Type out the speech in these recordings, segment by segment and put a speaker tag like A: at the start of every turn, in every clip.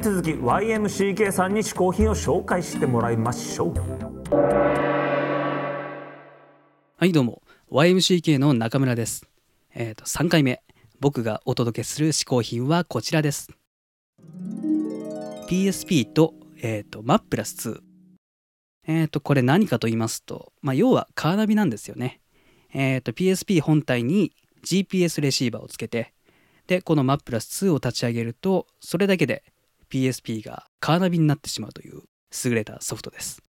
A: 続き YMCK さんに嗜好品を紹介してもらいましょう。
B: はいどうも。YMCK の中村です。えっ、と3回目。僕がお届けする嗜好品はこちらです。PSP と,、えー、と MAP プラス2えっ、とこれ何かと言いますと、まあ、要はカーナビなんですよね。えっ、と PSP 本体に GPS レシーバーをつけてでこの MAP プラス2を立ち上げるとそれだけで PSP がカーナビになってしまうという優れたソフトです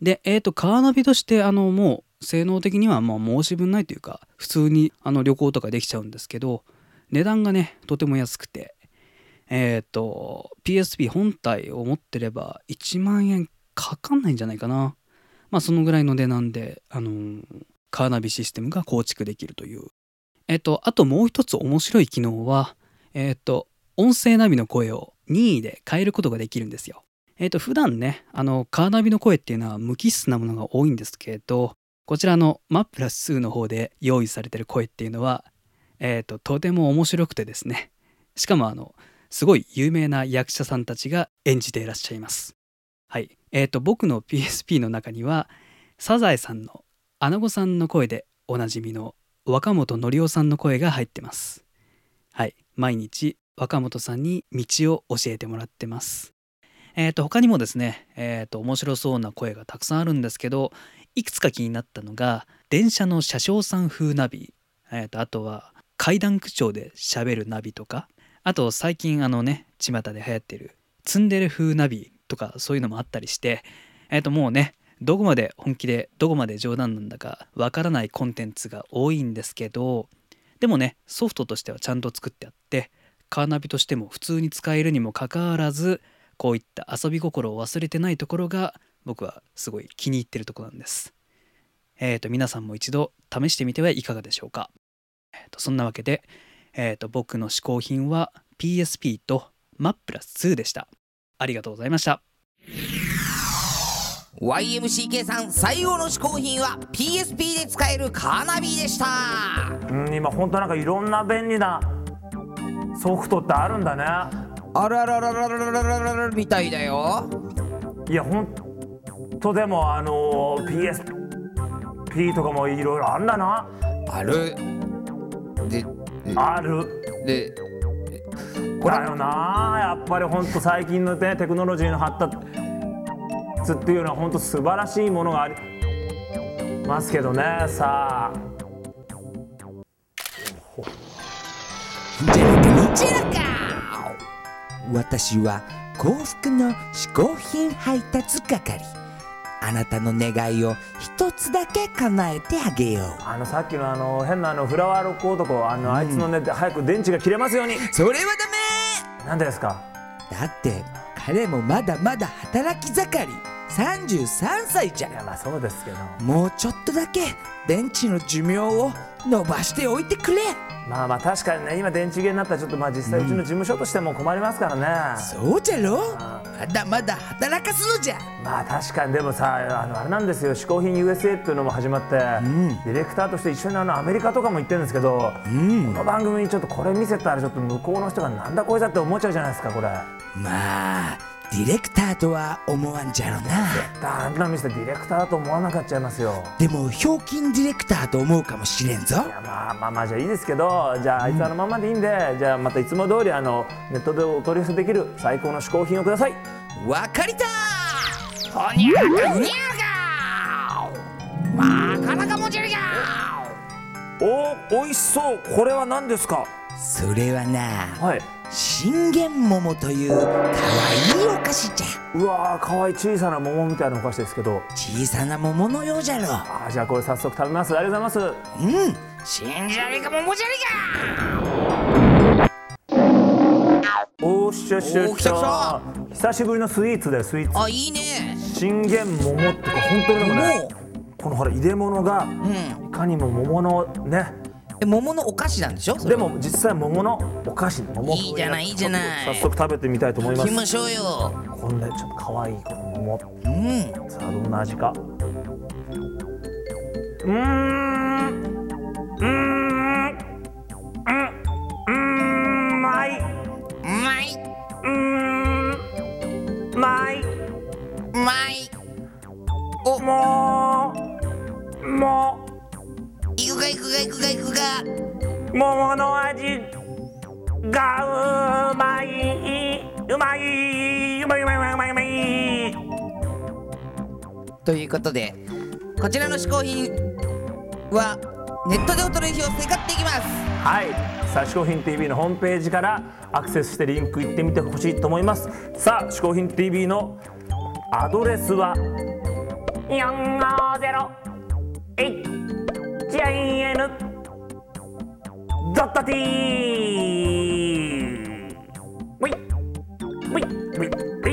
B: で、えっ、と、カーナビとして、あの、もう、性能的には、まあ、申し分ないというか、普通に、あの、旅行とかできちゃうんですけど、値段がね、とても安くて、えっ、と、PSP 本体を持ってれば、1万円かかんないんじゃないかな。まあ、そのぐらいの値段で、あのカーナビシステムが構築できるという。えっ、と、あともう一つ面白い機能は、えっ、と、音声ナビの声を任意で変えることができるんですよ。えっ、ー、と、普段ね、あの、カーナビの声っていうのは無機質なものが多いんですけど、こちらの MAP プラス2の方で用意されてる声っていうのは、えっ、ー、と、とても面白くてですね、しかもあの、すごい有名な役者さんたちが演じていらっしゃいます。はい。えっ、ー、と、僕の PSP の中には、サザエさんのアナゴさんの声でおなじみの若本のりおさんの声が入ってます。はい。毎日若本さんに道を教えてもらってます。え、ー、と、他にもですね、え、ー、と、面白そうな声がたくさんあるんですけど、いくつか気になったのが、電車の車掌さん風ナビ、え、ー、と、あとは階段口調で喋るナビとか、あと最近あのね、巷で流行ってるツンデレ風ナビとかそういうのもあったりして、えっ、と、もうね、どこまで本気でどこまで冗談なんだかわからないコンテンツが多いんですけどでもねソフトとしてはちゃんと作ってあってカーナビとしても普通に使えるにもかかわらずこういった遊び心を忘れてないところが僕はすごい気に入ってるとこなんです。えっ、ー、と皆さんも一度試してみてはいかがでしょうか。えー、とそんなわけで、えー、と僕の嗜好品は PSP と MAP プラス2でした。ありがとうございました。
C: YMCK さん最後の嗜好品は PSP で使えるカーナビでした
A: うん今ほんとなんかいろんな便利なソフトってあるんだね。
C: あららららららららみたいだよ
A: いやほんとでもあの PSP とかもいろいろあんだな
C: あるで
A: ある
C: で
A: だよなやっぱりほんと最近のねテクノロジーの発達っていうのはほんと素晴らしいものがありますけどねさあ
C: 私は幸福の嗜好品配達係。あなたの願いを一つだけ叶えてあげよう。
A: あのさっきのあの変なあのフラワーロック男あの、うん、あいつのね早く電池が切れますように。
C: それはダ
A: メ。なんでですか？
C: だって彼もまだまだ働き盛り33歳じゃ。
A: いやまあそうですけど。
C: もうちょっとだけ電池の寿命を伸ばしておいてくれ。
A: まあまあ確かにね今電池切れになったらちょっとまあ実際うちの事務所としても困りますからね、
C: そうじゃろ？まだまだ働かすのじゃ。
A: まあ確かにでもさあのあれなんですよ。嗜好品 USA っていうのも始まって、うん、ディレクターとして一緒にあのアメリカとかも行ってるんですけど、うん、この番組にちょっとこれ見せたらちょっと向こうの人がなんだこいつだって思っちゃうじゃないですかこれ。
C: まあディレクターとは思わんじゃろな。
A: あんな見せてディレクターと思わなかっちゃいますよ。
C: でもひょうきんディレクターと思うかもしれんぞ。い
A: やまあまあまあじゃあいいですけどじゃああいつあのままでいいんで、うん、じゃあまたいつも通りあのネットでお取り寄せできる最高の嗜好品をください。
C: わかりたほにゃかにゃかわかなかもちるが
A: お!おいしそう。これは何ですか？
C: それはな
A: はい。
C: 信玄桃というかわいいお菓子じゃ。
A: うわーかわいい小さな桃みたいなお菓子ですけど。
C: 小さな桃のようじゃろ。
A: あじゃあこれ早速食べます。ありがとうございます。
C: うん。信じられか桃じゃ
A: りか。おっしゃしゃしゃ久しぶりのスイーツだよスイーツ。
C: あいいね。
A: 信玄桃ってか本当にでもねこのほら入れ物が、いかにも桃のねで
C: 桃のお菓子なんでしょ？
A: でも実際桃のお菓子桃
C: いいじゃないいいじゃない。
A: 早速食べてみたいと思います。
C: 行きましょうよ。
A: こんなちょっと可愛いこ桃うん。さあどんな味か。うん。うん。うん。うまいう
C: まいう
D: ー
A: ん。まいうまいおも
D: もくか行くか行くか行くか
A: う桃の味がうまいうまいうまいうまいうまいうまいうまい
D: ということでこちらの嗜好品はネットでお取引をせかっていきます
A: はいさあ嗜好品 TV のホームページからアクセスしてリンク行ってみてほしいと思いますさあ嗜好品 TV のアドレスは450 HIN ドット T ウィウィウィウィ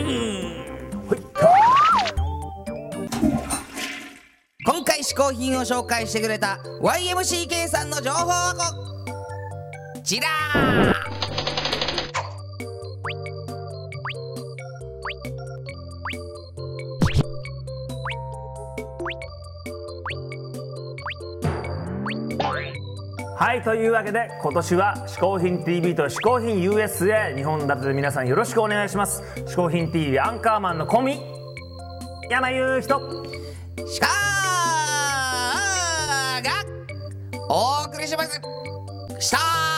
A: ほい。
D: 今回嗜好品を紹介してくれた YMCK さんの情報はこちら
A: はいというわけで今年は「嗜好品 TV」と「嗜好品 USA」日本立てで皆さんよろしくお願いします「嗜好品 TV」アンカーマンのコミ山優人
D: シカーがお送りします。した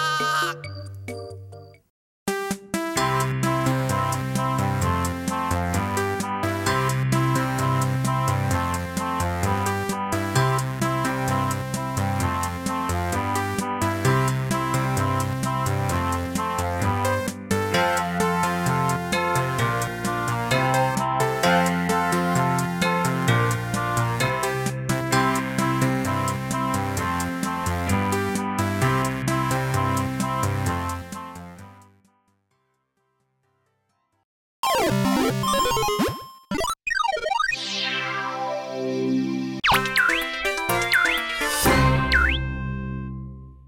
D: you